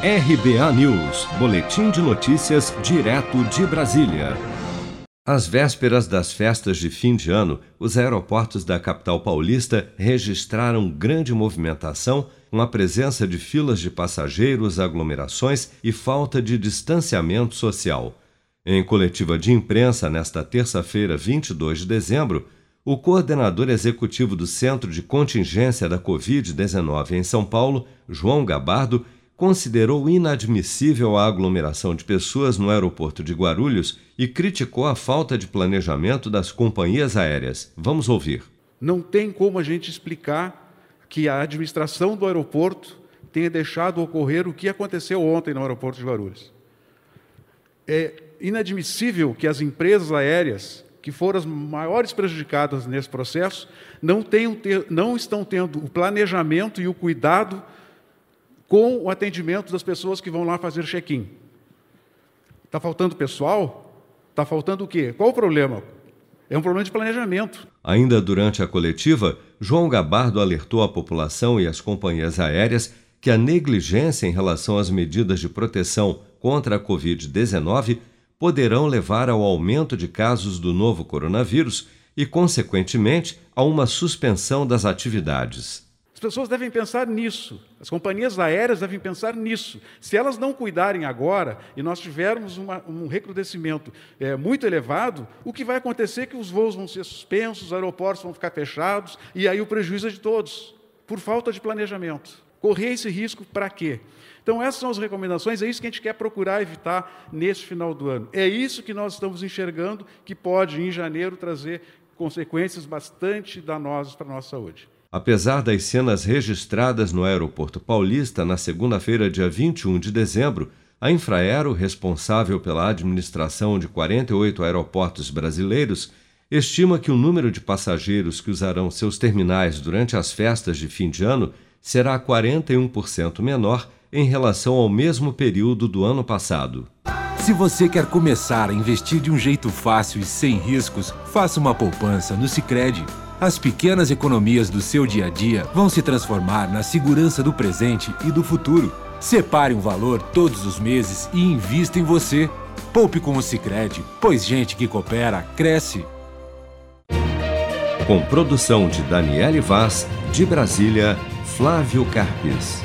RBA News, Boletim de Notícias, direto de Brasília. Às vésperas das festas de fim de ano, os aeroportos da capital paulista registraram grande movimentação, com a presença de filas de passageiros, aglomerações e falta de distanciamento social. Em coletiva de imprensa nesta terça-feira, 22 de dezembro, o coordenador executivo do Centro de Contingência da Covid-19 em São Paulo, João Gabardo, considerou inadmissível a aglomeração de pessoas no aeroporto de Guarulhos e criticou a falta de planejamento das companhias aéreas. Vamos ouvir. Não tem como a gente explicar que a administração do aeroporto tenha deixado ocorrer o que aconteceu ontem no aeroporto de Guarulhos. É inadmissível que as empresas aéreas, que foram as maiores prejudicadas nesse processo, não, tenham não estão tendo o planejamento e o cuidado com o atendimento das pessoas que vão lá fazer check-in. Está faltando pessoal? Está faltando o quê? Qual o problema? É um problema de planejamento. Ainda durante a coletiva, João Gabardo alertou a população e as companhias aéreas que a negligência em relação às medidas de proteção contra a Covid-19 poderão levar ao aumento de casos do novo coronavírus e, consequentemente, a uma suspensão das atividades. As pessoas devem pensar nisso, as companhias aéreas devem pensar nisso. Se elas não cuidarem agora e nós tivermos uma, um recrudescimento é, muito elevado, o que vai acontecer é que os voos vão ser suspensos, os aeroportos vão ficar fechados e aí o prejuízo é de todos, por falta de planejamento. Correr esse risco para quê? Então, essas são as recomendações, é isso que a gente quer procurar evitar neste final do ano. É isso que nós estamos enxergando que pode, em janeiro, trazer consequências bastante danosas para a nossa saúde. Apesar das cenas registradas no aeroporto paulista na segunda-feira, dia 21 de dezembro, a Infraero, responsável pela administração de 48 aeroportos brasileiros, estima que o número de passageiros que usarão seus terminais durante as festas de fim de ano será 41% menor em relação ao mesmo período do ano passado. Se você quer começar a investir de um jeito fácil e sem riscos, faça uma poupança no Sicredi. As pequenas economias do seu dia a dia vão se transformar na segurança do presente e do futuro. Separe um valor todos os meses e invista em você. Poupe com o Sicredi, pois gente que coopera cresce. Com produção de Daniele Vaz, de Brasília, Flávio Carpes.